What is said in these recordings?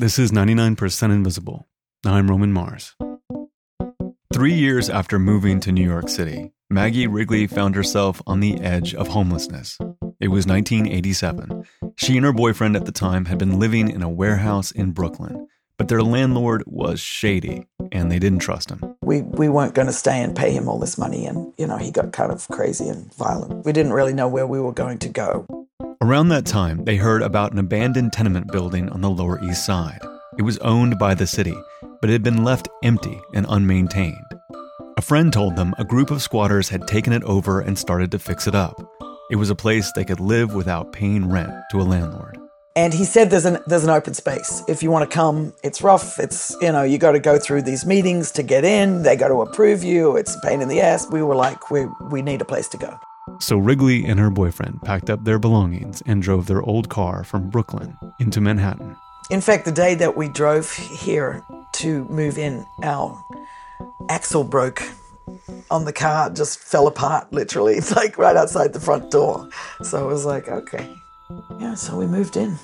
This is 99% Invisible. I'm Roman Mars. Three years after moving to New York City, Maggie Wrigley found herself on the edge of homelessness. It was 1987. She and her boyfriend at the time had been living in a warehouse in Brooklyn, but their landlord was shady and they didn't trust him. We, we weren't going to stay and pay him all this money, and, you know, he got kind of crazy and violent. We didn't really know where we were going to go. Around that time, they heard about an abandoned tenement building on the Lower East Side. It was owned by the city, but it had been left empty and unmaintained. A friend told them a group of squatters had taken it over and started to fix it up. It was a place they could live without paying rent to a landlord. And he said there's an there's an open space. If you want to come, it's rough. It's you know, you got to go through these meetings to get in. They got to approve you. It's a pain in the ass. We were like, we we need a place to go. So Wrigley and her boyfriend packed up their belongings and drove their old car from Brooklyn into Manhattan. In fact, the day that we drove here to move in, our axle broke on the car, just fell apart literally. It's like right outside the front door. So it was like, okay. Yeah, so we moved in.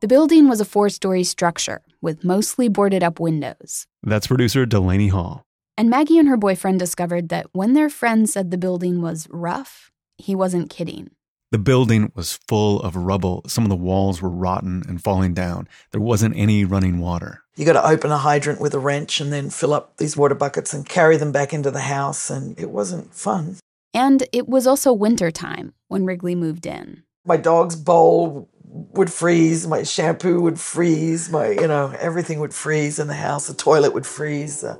The building was a four story structure with mostly boarded up windows. That's producer Delaney Hall. And Maggie and her boyfriend discovered that when their friend said the building was rough, he wasn't kidding. The building was full of rubble. Some of the walls were rotten and falling down. There wasn't any running water. You got to open a hydrant with a wrench and then fill up these water buckets and carry them back into the house, and it wasn't fun. And it was also winter time when Wrigley moved in. My dog's bowl would freeze, my shampoo would freeze, my, you know, everything would freeze in the house, the toilet would freeze. Uh,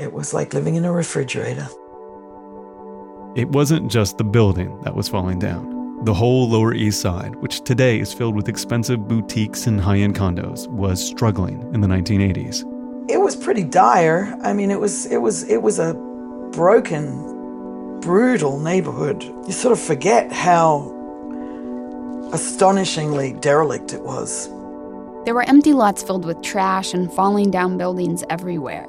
it was like living in a refrigerator. It wasn't just the building that was falling down. The whole Lower East Side, which today is filled with expensive boutiques and high end condos, was struggling in the 1980s. It was pretty dire. I mean, it was it was it was a broken, brutal neighborhood. You sort of forget how astonishingly derelict it was. There were empty lots filled with trash and falling down buildings everywhere.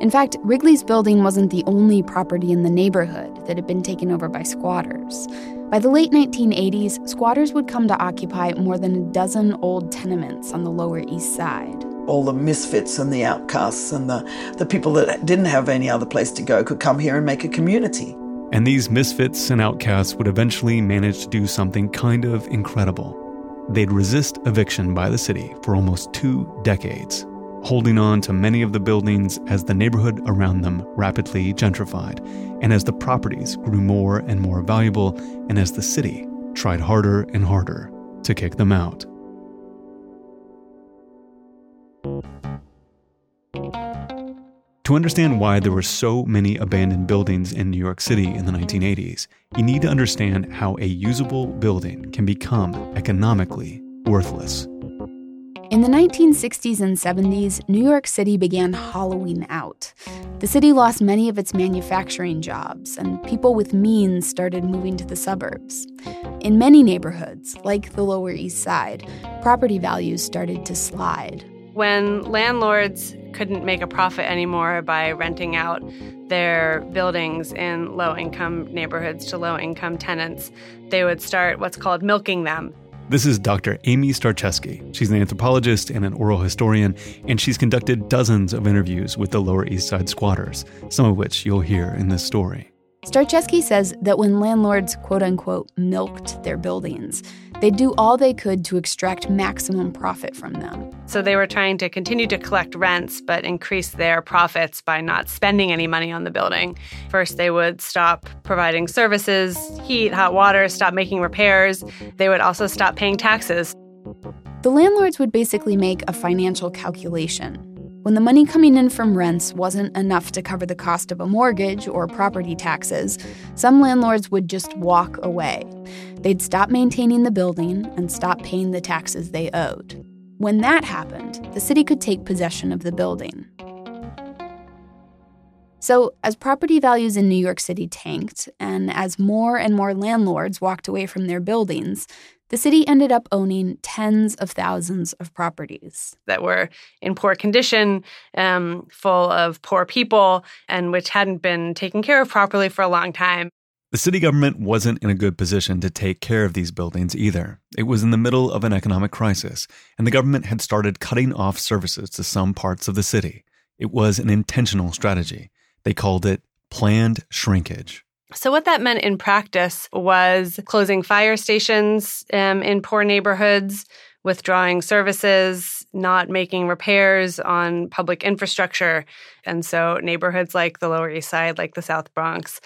In fact, Wrigley's building wasn't the only property in the neighborhood that had been taken over by squatters. By the late 1980s, squatters would come to occupy more than a dozen old tenements on the Lower East Side. All the misfits and the outcasts and the, the people that didn't have any other place to go could come here and make a community. And these misfits and outcasts would eventually manage to do something kind of incredible. They'd resist eviction by the city for almost two decades, holding on to many of the buildings as the neighborhood around them rapidly gentrified, and as the properties grew more and more valuable, and as the city tried harder and harder to kick them out. To understand why there were so many abandoned buildings in New York City in the 1980s, you need to understand how a usable building can become economically worthless. In the 1960s and 70s, New York City began hollowing out. The city lost many of its manufacturing jobs, and people with means started moving to the suburbs. In many neighborhoods, like the Lower East Side, property values started to slide. When landlords couldn't make a profit anymore by renting out their buildings in low income neighborhoods to low income tenants, they would start what's called milking them. This is Dr. Amy Starecheski. She's an anthropologist and an oral historian, and she's conducted dozens of interviews with the Lower East Side squatters, some of which you'll hear in this story. Starecheski says that when landlords, quote unquote, milked their buildings, they'd do all they could to extract maximum profit from them. So they were trying to continue to collect rents, but increase their profits by not spending any money on the building. First, they would stop providing services, heat, hot water, stop making repairs. They would also stop paying taxes. The landlords would basically make a financial calculation when the money coming in from rents wasn't enough to cover the cost of a mortgage or property taxes, some landlords would just walk away. They'd stop maintaining the building and stop paying the taxes they owed. When that happened, the city could take possession of the building. So, as property values in New York City tanked, and as more and more landlords walked away from their buildings, the city ended up owning tens of thousands of properties that were in poor condition, um, full of poor people, and which hadn't been taken care of properly for a long time. The city government wasn't in a good position to take care of these buildings either. It was in the middle of an economic crisis, and the government had started cutting off services to some parts of the city. It was an intentional strategy. They called it planned shrinkage. So, what that meant in practice was closing fire stations um, in poor neighborhoods, withdrawing services, not making repairs on public infrastructure. And so, neighborhoods like the Lower East Side, like the South Bronx,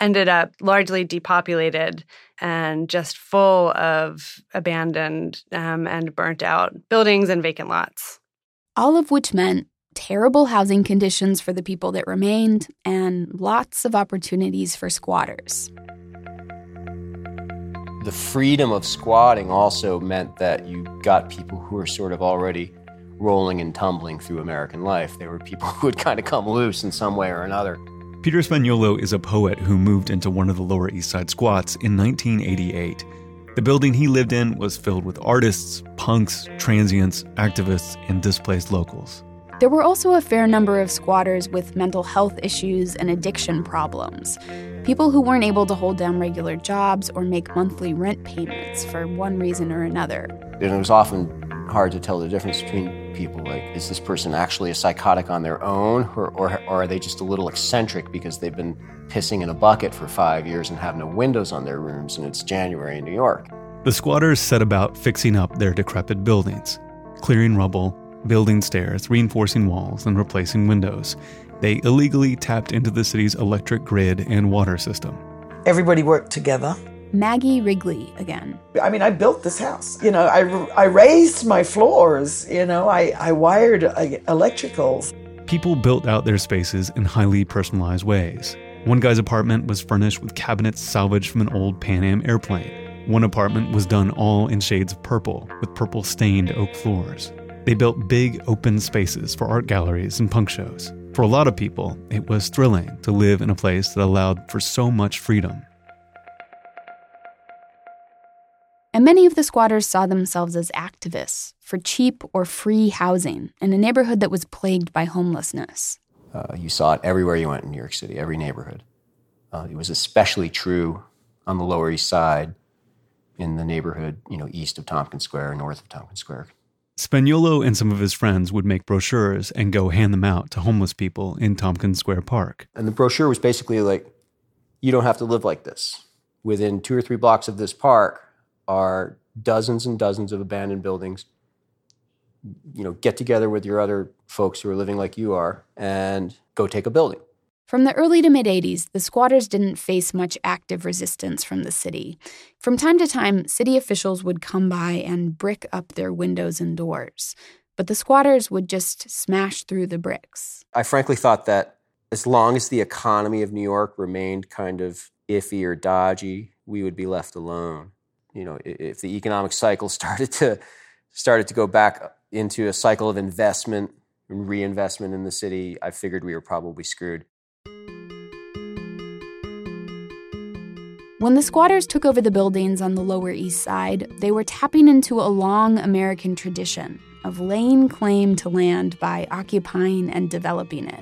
ended up largely depopulated and just full of abandoned um, and burnt out buildings and vacant lots. All of which meant terrible housing conditions for the people that remained and lots of opportunities for squatters. The freedom of squatting also meant that you got people who were sort of already rolling and tumbling through American life. They were people who had kind of come loose in some way or another. Peter Spagnuolo is a poet who moved into one of the Lower East Side squats in 1988. The building he lived in was filled with artists, punks, transients, activists, and displaced locals. There were also a fair number of squatters with mental health issues and addiction problems. People who weren't able to hold down regular jobs or make monthly rent payments for one reason or another. And it was often hard to tell the difference between people. Like, is this person actually a psychotic on their own, or, or, or are they just a little eccentric because they've been pissing in a bucket for five years and have no windows on their rooms and it's January in New York? The squatters set about fixing up their decrepit buildings, clearing rubble, building stairs, reinforcing walls, and replacing windows. They illegally tapped into the city's electric grid and water system. Everybody worked together. Maggie Wrigley again. I mean, I built this house. You know, I, I raised my floors. You know, I, I wired uh, electricals. People built out their spaces in highly personalized ways. One guy's apartment was furnished with cabinets salvaged from an old Pan Am airplane. One apartment was done all in shades of purple, with purple stained oak floors. They built big open spaces for art galleries and punk shows. For a lot of people, it was thrilling to live in a place that allowed for so much freedom. And many of the squatters saw themselves as activists for cheap or free housing in a neighborhood that was plagued by homelessness. Uh, you saw it everywhere you went in New York City, every neighborhood. Uh, it was especially true on the Lower East Side, in the neighborhood, you know, east of Tompkins Square, north of Tompkins Square. Spagnuolo and some of his friends would make brochures and go hand them out to homeless people in Tompkins Square Park. And the brochure was basically like, you don't have to live like this. Within two or three blocks of this park, are dozens and dozens of abandoned buildings. You know, get together with your other folks who are living like you are and go take a building. From the early to mid 80s, the squatters didn't face much active resistance from the city. From time to time, city officials would come by and brick up their windows and doors, but the squatters would just smash through the bricks. I frankly thought that as long as the economy of New York remained kind of iffy or dodgy, we would be left alone you know, if the economic cycle started to started to go back into a cycle of investment and reinvestment in the city, I figured we were probably screwed. When the squatters took over the buildings on the Lower East Side, they were tapping into a long American tradition of laying claim to land by occupying and developing it.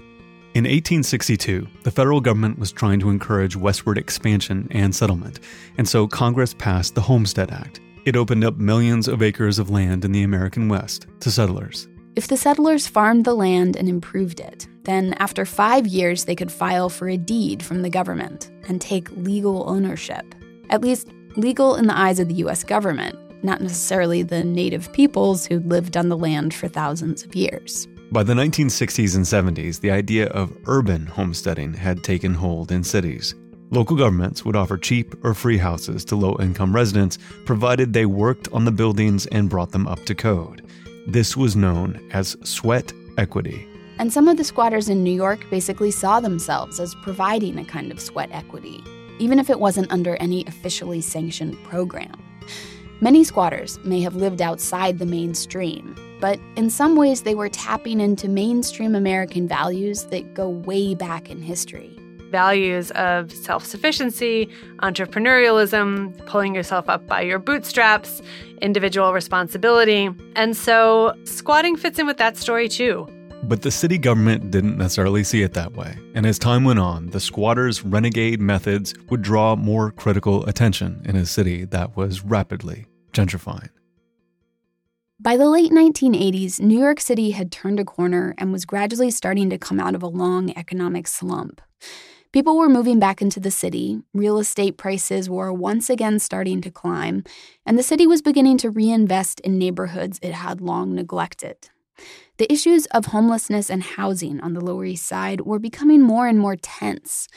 In 1862, the federal government was trying to encourage westward expansion and settlement, and so Congress passed the Homestead Act. It opened up millions of acres of land in the American West to settlers. If the settlers farmed the land and improved it, then after five years they could file for a deed from the government and take legal ownership. At least legal in the eyes of the US government, not necessarily the native peoples who'd lived on the land for thousands of years. By the 1960s and 70s, the idea of urban homesteading had taken hold in cities. Local governments would offer cheap or free houses to low income residents provided they worked on the buildings and brought them up to code. This was known as sweat equity. And some of the squatters in New York basically saw themselves as providing a kind of sweat equity, even if it wasn't under any officially sanctioned program. Many squatters may have lived outside the mainstream, but in some ways they were tapping into mainstream American values that go way back in history. Values of self sufficiency, entrepreneurialism, pulling yourself up by your bootstraps, individual responsibility. And so squatting fits in with that story too. But the city government didn't necessarily see it that way, and as time went on, the squatters' renegade methods would draw more critical attention in a city that was rapidly gentrifying. By the late 1980s, New York City had turned a corner and was gradually starting to come out of a long economic slump. People were moving back into the city, real estate prices were once again starting to climb, and the city was beginning to reinvest in neighborhoods it had long neglected. The issues of homelessness and housing on the Lower East Side were becoming more and more tense.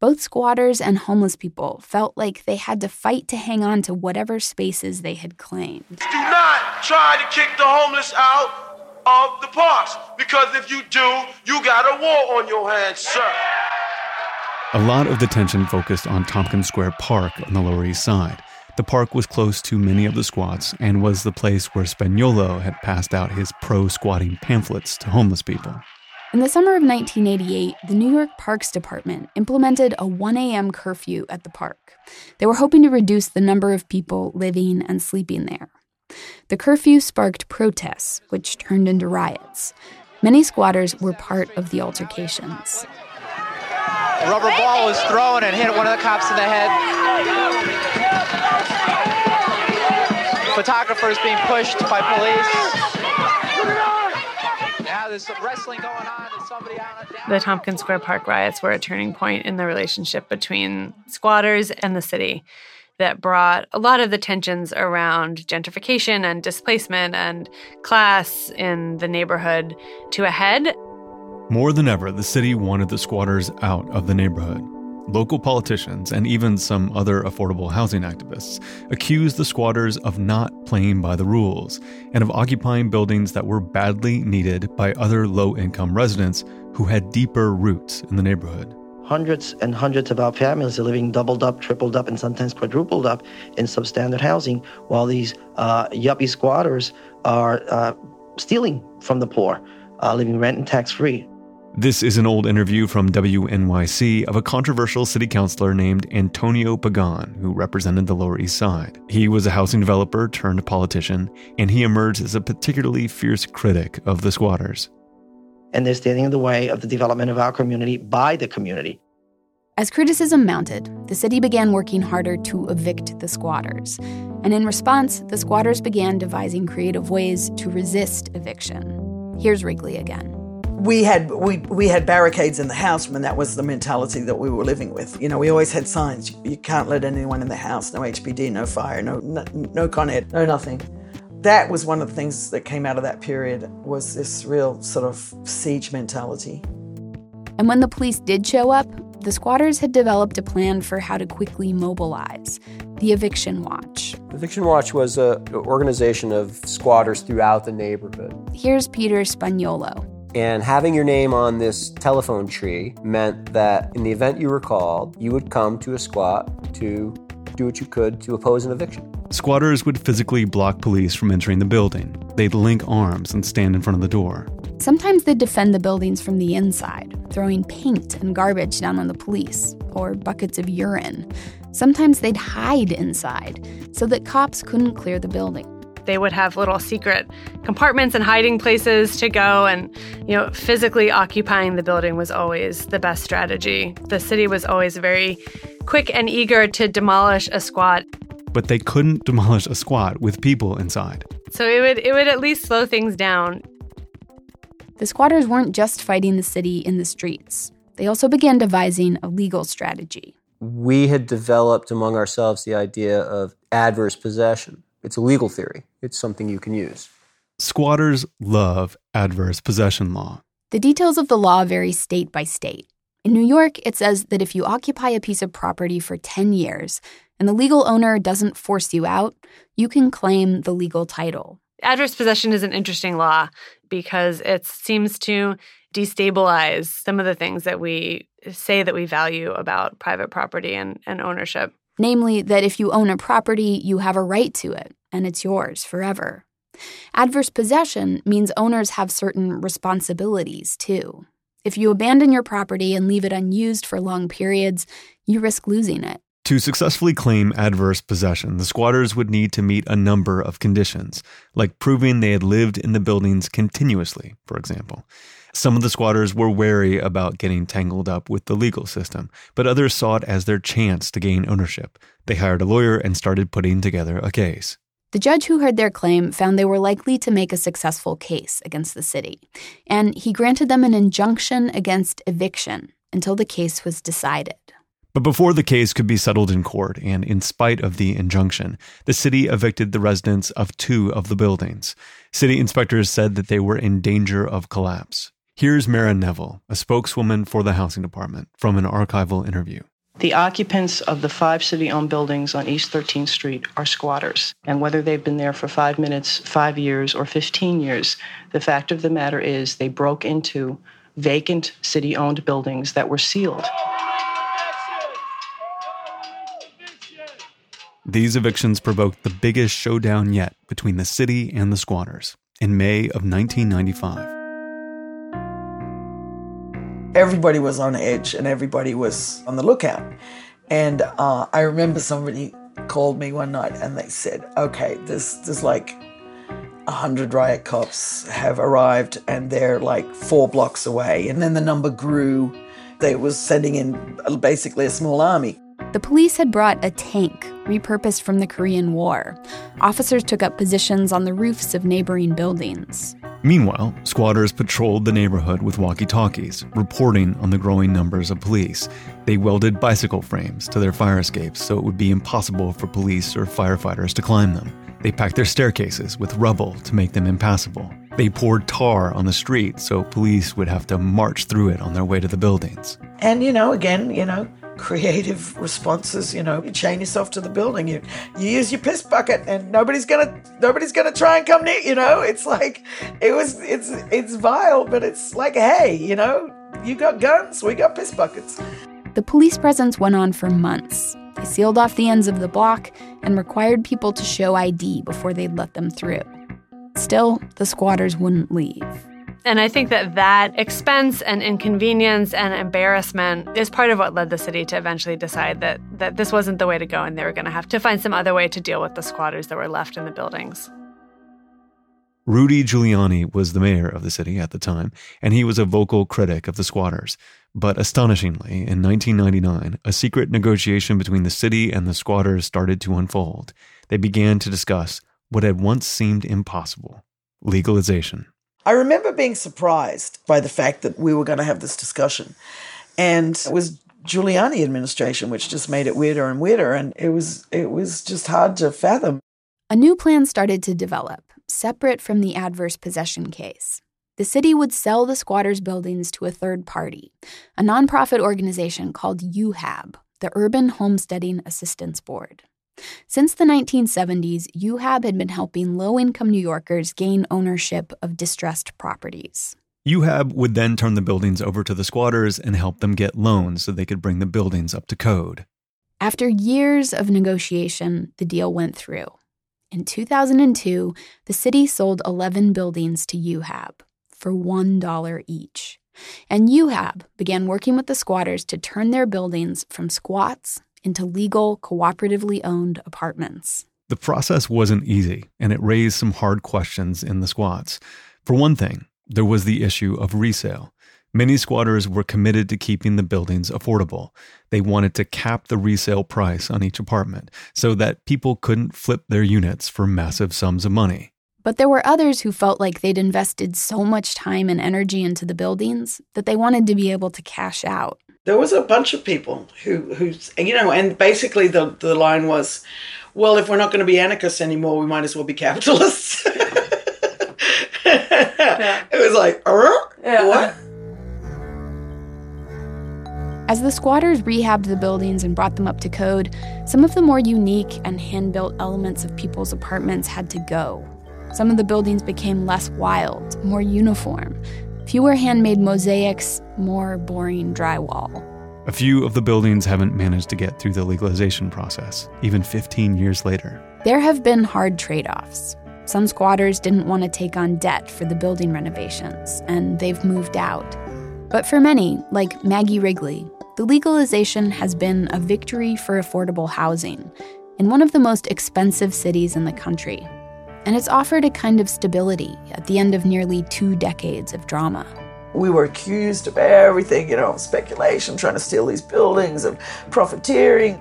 Both squatters and homeless people felt like they had to fight to hang on to whatever spaces they had claimed. Do not try to kick the homeless out of the parks because if you do, you got a war on your hands, sir. A lot of the tension focused on Tompkins Square Park on the Lower East Side. The park was close to many of the squats and was the place where Spagnuolo had passed out his pro squatting pamphlets to homeless people. In the summer of 1988, the New York Parks Department implemented a 1 a.m. curfew at the park. They were hoping to reduce the number of people living and sleeping there. The curfew sparked protests, which turned into riots. Many squatters were part of the altercations. A rubber ball was thrown and hit one of the cops in the head. Photographers being pushed by police there's some wrestling going on. There's somebody on The Tompkins Square Park riots were a turning point in the relationship between squatters and the city that brought a lot of the tensions around gentrification and displacement and class in the neighborhood to a head. More than ever, the city wanted the squatters out of the neighborhood. Local politicians and even some other affordable housing activists accused the squatters of not playing by the rules and of occupying buildings that were badly needed by other low income residents who had deeper roots in the neighborhood. Hundreds and hundreds of our families are living doubled up, tripled up, and sometimes quadrupled up in substandard housing, while these uh, yuppie squatters are uh, stealing from the poor, uh, living rent and tax free. This is an old interview from WNYC of a controversial city councilor named Antonio Pagan, who represented the Lower East Side. He was a housing developer turned politician, and he emerged as a particularly fierce critic of the squatters. And they're standing in the way of the development of our community by the community. As criticism mounted, the city began working harder to evict the squatters. And in response, the squatters began devising creative ways to resist eviction. Here's Wrigley again we had we we had barricades in the house and that was the mentality that we were living with you know we always had signs you can't let anyone in the house no hpd no fire no no, no con ed no nothing that was one of the things that came out of that period was this real sort of siege mentality and when the police did show up the squatters had developed a plan for how to quickly mobilize the Eviction Watch. The Eviction Watch was an organization of squatters throughout the neighborhood. Here's Peter Spagnuolo, and having your name on this telephone tree meant that in the event you were called, you would come to a squat to do what you could to oppose an eviction. Squatters would physically block police from entering the building. They'd link arms and stand in front of the door. Sometimes they'd defend the buildings from the inside, throwing paint and garbage down on the police, or buckets of urine. Sometimes they'd hide inside so that cops couldn't clear the building they would have little secret compartments and hiding places to go. And you know physically occupying the building was always the best strategy. The city was always very quick and eager to demolish a squat. But they couldn't demolish a squat with people inside. So it would it would at least slow things down. The squatters weren't just fighting the city in the streets. They also began devising a legal strategy. We had developed among ourselves the idea of adverse possession it's a legal theory, it's something you can use. Squatters love adverse possession law. The details of the law vary state by state. In New York, it says that if you occupy a piece of property for 10 years and the legal owner doesn't force you out, you can claim the legal title. Adverse possession is an interesting law because it seems to destabilize some of the things that we say that we value about private property and, and ownership. Namely, that if you own a property, you have a right to it, and it's yours forever. Adverse possession means owners have certain responsibilities, too. If you abandon your property and leave it unused for long periods, you risk losing it. To successfully claim adverse possession, the squatters would need to meet a number of conditions, like proving they had lived in the buildings continuously, for example. Some of the squatters were wary about getting tangled up with the legal system, but others saw it as their chance to gain ownership. They hired a lawyer and started putting together a case. The judge who heard their claim found they were likely to make a successful case against the city, and he granted them an injunction against eviction until the case was decided. But before the case could be settled in court, and in spite of the injunction, the city evicted the residents of two of the buildings. City inspectors said that they were in danger of collapse. Here's Mara Neville, a spokeswoman for the housing department, from an archival interview. The occupants of the five city owned buildings on East 13th Street are squatters. And whether they've been there for five minutes, five years, or 15 years, the fact of the matter is they broke into vacant city owned buildings that were sealed. These evictions provoked the biggest showdown yet between the city and the squatters in May of 1995 everybody was on edge and everybody was on the lookout. And uh, I remember somebody called me one night and they said, okay, there's, there's like a hundred riot cops have arrived and they're like four blocks away. And then the number grew. They was sending in basically a small army. The police had brought a tank repurposed from the Korean War. Officers took up positions on the roofs of neighboring buildings. Meanwhile, squatters patrolled the neighborhood with walkie talkies, reporting on the growing numbers of police. They welded bicycle frames to their fire escapes so it would be impossible for police or firefighters to climb them. They packed their staircases with rubble to make them impassable. They poured tar on the street so police would have to march through it on their way to the buildings. And, you know, again, you know, creative responses. You know, you chain yourself to the building. You you use your piss bucket, and nobody's gonna nobody's gonna try and come near. You know, it's like it was. It's it's vile, but it's like hey, you know, you got guns, we got piss buckets. The police presence went on for months. They sealed off the ends of the block and required people to show ID before they'd let them through. Still, the squatters wouldn't leave. And I think that that expense and inconvenience and embarrassment is part of what led the city to eventually decide that, that this wasn't the way to go and they were going to have to find some other way to deal with the squatters that were left in the buildings. Rudy Giuliani was the mayor of the city at the time, and he was a vocal critic of the squatters. But astonishingly, in 1999, a secret negotiation between the city and the squatters started to unfold. They began to discuss what had once seemed impossible legalization. I remember being surprised by the fact that we were going to have this discussion. And it was Giuliani administration, which just made it weirder and weirder. And it was it was just hard to fathom. A new plan started to develop, separate from the adverse possession case. The city would sell the squatters' buildings to a third party, a nonprofit organization called UHAB, the Urban Homesteading Assistance Board. Since the 1970s, UHAB had been helping low income New Yorkers gain ownership of distressed properties. UHAB would then turn the buildings over to the squatters and help them get loans so they could bring the buildings up to code. After years of negotiation, the deal went through. In 2002, the city sold 11 buildings to UHAB for $1 each. And UHAB began working with the squatters to turn their buildings from squats into legal, cooperatively owned apartments. The process wasn't easy, and it raised some hard questions in the squats. For one thing, there was the issue of resale. Many squatters were committed to keeping the buildings affordable. They wanted to cap the resale price on each apartment so that people couldn't flip their units for massive sums of money. But there were others who felt like they'd invested so much time and energy into the buildings that they wanted to be able to cash out there was a bunch of people who, who you know, and basically the, the line was, well, if we're not going to be anarchists anymore, we might as well be capitalists. yeah. It was like, uh, yeah. what? As the squatters rehabbed the buildings and brought them up to code, some of the more unique and hand built elements of people's apartments had to go. Some of the buildings became less wild, more uniform, Fewer handmade mosaics, more boring drywall. A few of the buildings haven't managed to get through the legalization process, even 15 years later. There have been hard trade offs. Some squatters didn't want to take on debt for the building renovations, and they've moved out. But for many, like Maggie Wrigley, the legalization has been a victory for affordable housing in one of the most expensive cities in the country and it's offered a kind of stability at the end of nearly two decades of drama. we were accused of everything, you know, speculation, trying to steal these buildings, and profiteering.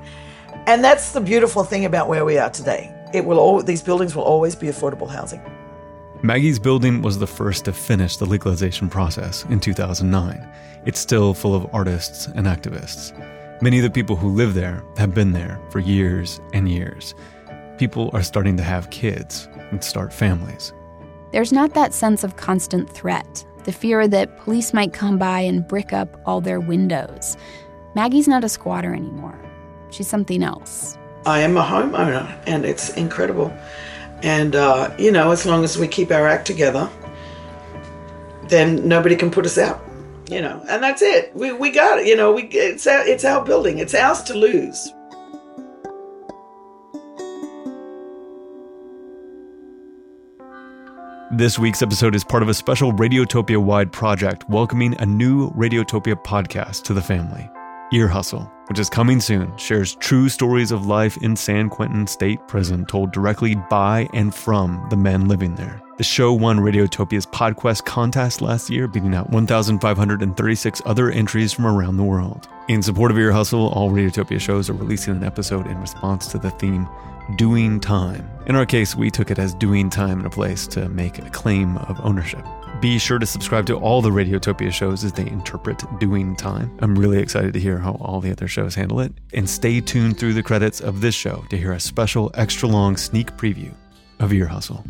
And that's the beautiful thing about where we are today. It will all, these buildings will always be affordable housing. Maggie's building was the first to finish the legalization process in 2009. It's still full of artists and activists. Many of the people who live there have been there for years and years. People are starting to have kids and start families. There's not that sense of constant threat, the fear that police might come by and brick up all their windows. Maggie's not a squatter anymore. She's something else. I am a homeowner, and it's incredible. And, uh, you know, as long as we keep our act together, then nobody can put us out, you know, and that's it. We, we got it, you know, we, it's, our, it's our building, it's ours to lose. This week's episode is part of a special Radiotopia wide project welcoming a new Radiotopia podcast to the family. Ear Hustle, which is coming soon, shares true stories of life in San Quentin State Prison told directly by and from the men living there. The show won Radiotopia's PodQuest contest last year, beating out 1,536 other entries from around the world. In support of Ear Hustle, all Radiotopia shows are releasing an episode in response to the theme Doing Time. In our case, we took it as doing time in a place to make a claim of ownership. Be sure to subscribe to all the Radiotopia shows as they interpret doing time. I'm really excited to hear how all the other shows handle it. And stay tuned through the credits of this show to hear a special extra long sneak preview of Ear Hustle.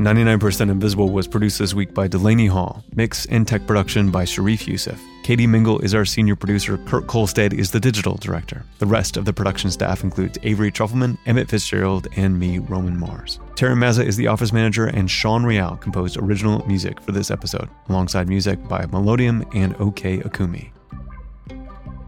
99% Invisible was produced this week by Delaney Hall, mix and tech production by Sharif Youssef. Katie Mingle is our senior producer, Kurt Kohlstedt is the digital director. The rest of the production staff includes Avery Trufelman, Emmett Fitzgerald, and me, Roman Mars. Tara Mazza is the office manager, and Sean Real composed original music for this episode, alongside music by Melodium and OK Ikumi.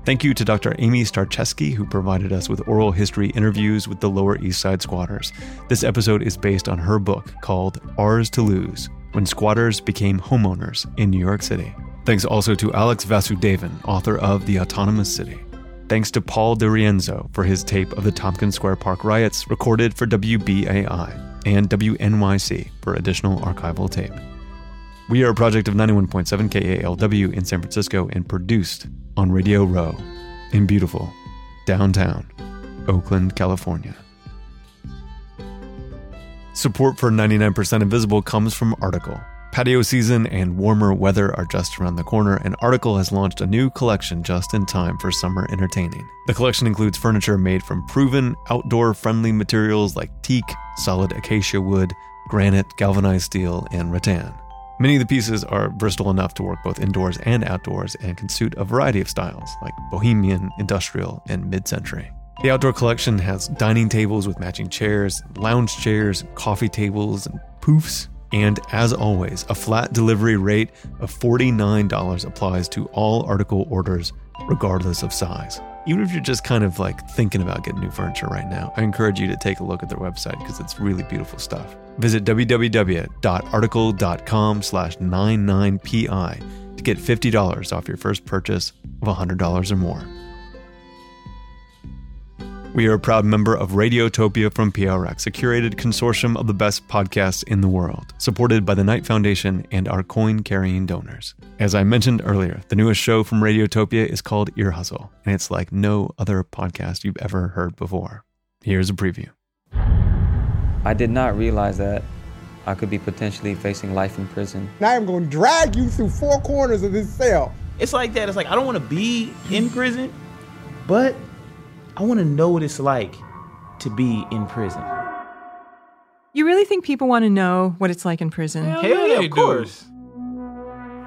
Thank you to Dr. Amy Starecheski, who provided us with oral history interviews with the Lower East Side squatters. This episode is based on her book called Ours to Lose When Squatters Became Homeowners in New York City. Thanks also to Alex Vasudevan, author of The Autonomous City. Thanks to Paul DiRienzo for his tape of the Tompkins Square Park riots recorded for WBAI and WNYC for additional archival tape. We are a project of 91.7 KALW in San Francisco and produced on Radio Row in beautiful downtown Oakland, California. Support for 99% Invisible comes from Article. Patio season and warmer weather are just around the corner, and Article has launched a new collection just in time for summer entertaining. The collection includes furniture made from proven, outdoor friendly materials like teak, solid acacia wood, granite, galvanized steel, and rattan. Many of the pieces are versatile enough to work both indoors and outdoors and can suit a variety of styles, like bohemian, industrial, and mid century. The outdoor collection has dining tables with matching chairs, lounge chairs, coffee tables, and poofs. And as always, a flat delivery rate of $49 applies to all article orders, regardless of size. Even if you're just kind of like thinking about getting new furniture right now, I encourage you to take a look at their website because it's really beautiful stuff. Visit www.article.com slash 99pi to get $50 off your first purchase of $100 or more. We are a proud member of Radiotopia from PRX, a curated consortium of the best podcasts in the world, supported by the Knight Foundation and our coin carrying donors. As I mentioned earlier, the newest show from Radiotopia is called Ear Hustle, and it's like no other podcast you've ever heard before. Here's a preview. I did not realize that I could be potentially facing life in prison. Now I am going to drag you through four corners of this cell. It's like that. It's like I don't want to be in prison, but I want to know what it's like to be in prison. You really think people want to know what it's like in prison? Hell, Hell yeah, of course.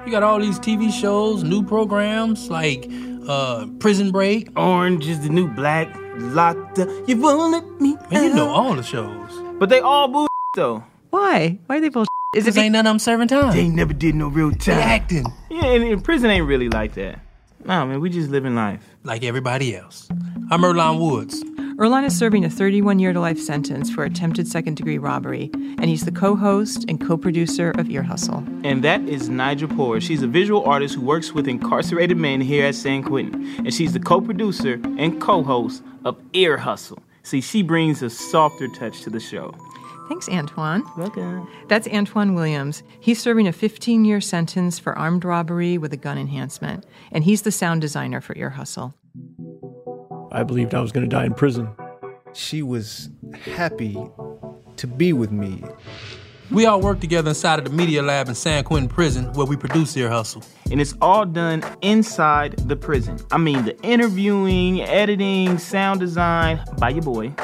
You got all these TV shows, new programs like uh, Prison Break. Orange is the new black. Locked up. You won't let me. Man, you know all the shows. But they all bull though. Why? Why are they bull? Is it ain't none of them serving time? They never did no real time. They acting. Yeah, and, and prison ain't really like that. Nah, man, we just living life like everybody else. I'm Earlonne Woods. Earlonne is serving a 31 year to life sentence for attempted second degree robbery, and he's the co host and co producer of Ear Hustle. And that is Nigel Poor. She's a visual artist who works with incarcerated men here at San Quentin, and she's the co producer and co host of Ear Hustle. See, she brings a softer touch to the show. Thanks, Antoine. Welcome. That's Antoine Williams. He's serving a 15 year sentence for armed robbery with a gun enhancement, and he's the sound designer for Ear Hustle. I believed I was going to die in prison. She was happy to be with me. We all work together inside of the Media Lab in San Quentin Prison where we produce Ear Hustle. And it's all done inside the prison. I mean, the interviewing, editing, sound design by your boy.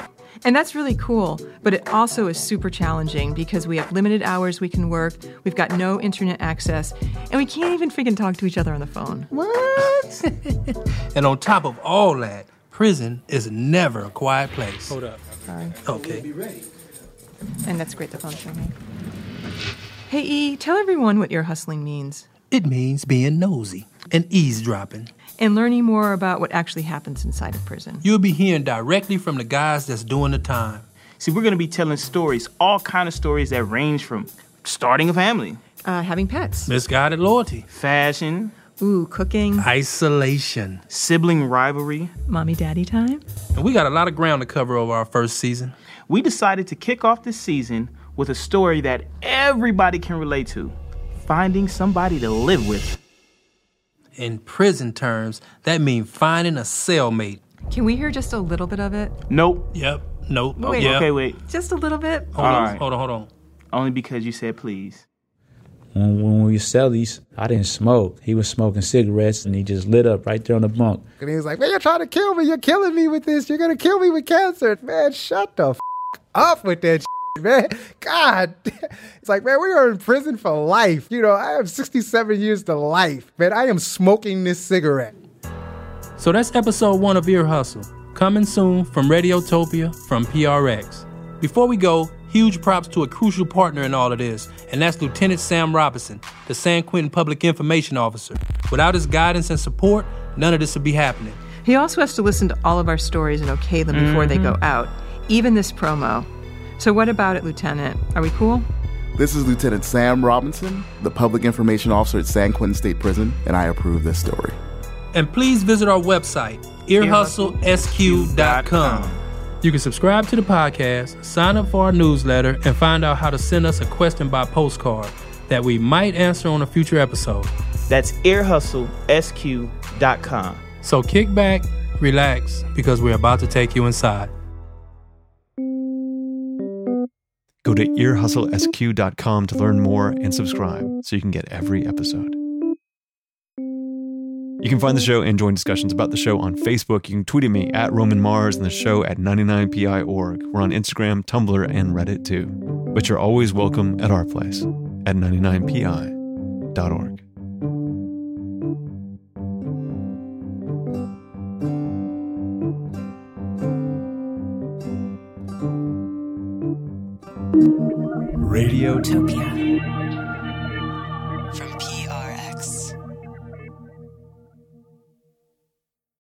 And that's really cool, but it also is super challenging because we have limited hours we can work, we've got no internet access, and we can't even freaking talk to each other on the phone. What? and on top of all that, prison is never a quiet place. Hold up. Sorry. Okay. And that's great, the phone's ringing. Hey, E, tell everyone what ear hustling means. It means being nosy and eavesdropping. And learning more about what actually happens inside of prison. You'll be hearing directly from the guys that's doing the time. See, we're going to be telling stories, all kind of stories that range from starting a family, Uh, having pets. Misguided loyalty, fashion, Ooh, cooking. isolation. sibling rivalry. Mommy daddy time. And we got a lot of ground to cover over our first season. We decided to kick off this season with a story that everybody can relate to finding somebody to live with. In prison terms, that means finding a cellmate. Can we hear just a little bit of it? Nope. Yep. Nope. Wait. Yep. Okay, wait. Just a little bit? Hold on. All right. Hold on. Hold on. Only because you said please. When, when we sell these, I didn't smoke. He was smoking cigarettes and he just lit up right there on the bunk. And he was like, man, you're trying to kill me. You're killing me with this. You're going to kill me with cancer. Man, shut the f- up with that shit, man. God. It's like, man, we are in prison for life. You know, I have 67 years to life. Man, I am smoking this cigarette. So that's episode one of Ear Hustle, coming soon from Radiotopia from PRX. Before we go, huge props to a crucial partner in all of this, and that's Lieutenant Sam Robinson, the San Quentin Public Information Officer. Without his guidance and support, none of this would be happening. He also has to listen to all of our stories and okay them before they go mm-hmm. out, even this promo. So, what about it, Lieutenant? Are we cool? This is Lieutenant Sam Robinson, the Public Information Officer at San Quentin State Prison, and I approve this story. And please visit our website, earhustlesq.com. You can subscribe to the podcast, sign up for our newsletter, and find out how to send us a question by postcard that we might answer on a future episode. That's earhustlesq.com. So kick back, relax, because we're about to take you inside. Go to earhustlesq.com to learn more and subscribe so you can get every episode. You can find the show and join discussions about the show on Facebook. You can tweet at me at Roman Mars and the show at 99pi.org. We're on Instagram, Tumblr, and Reddit too. But you're always welcome at our place at 99pi.org. Radiotopia.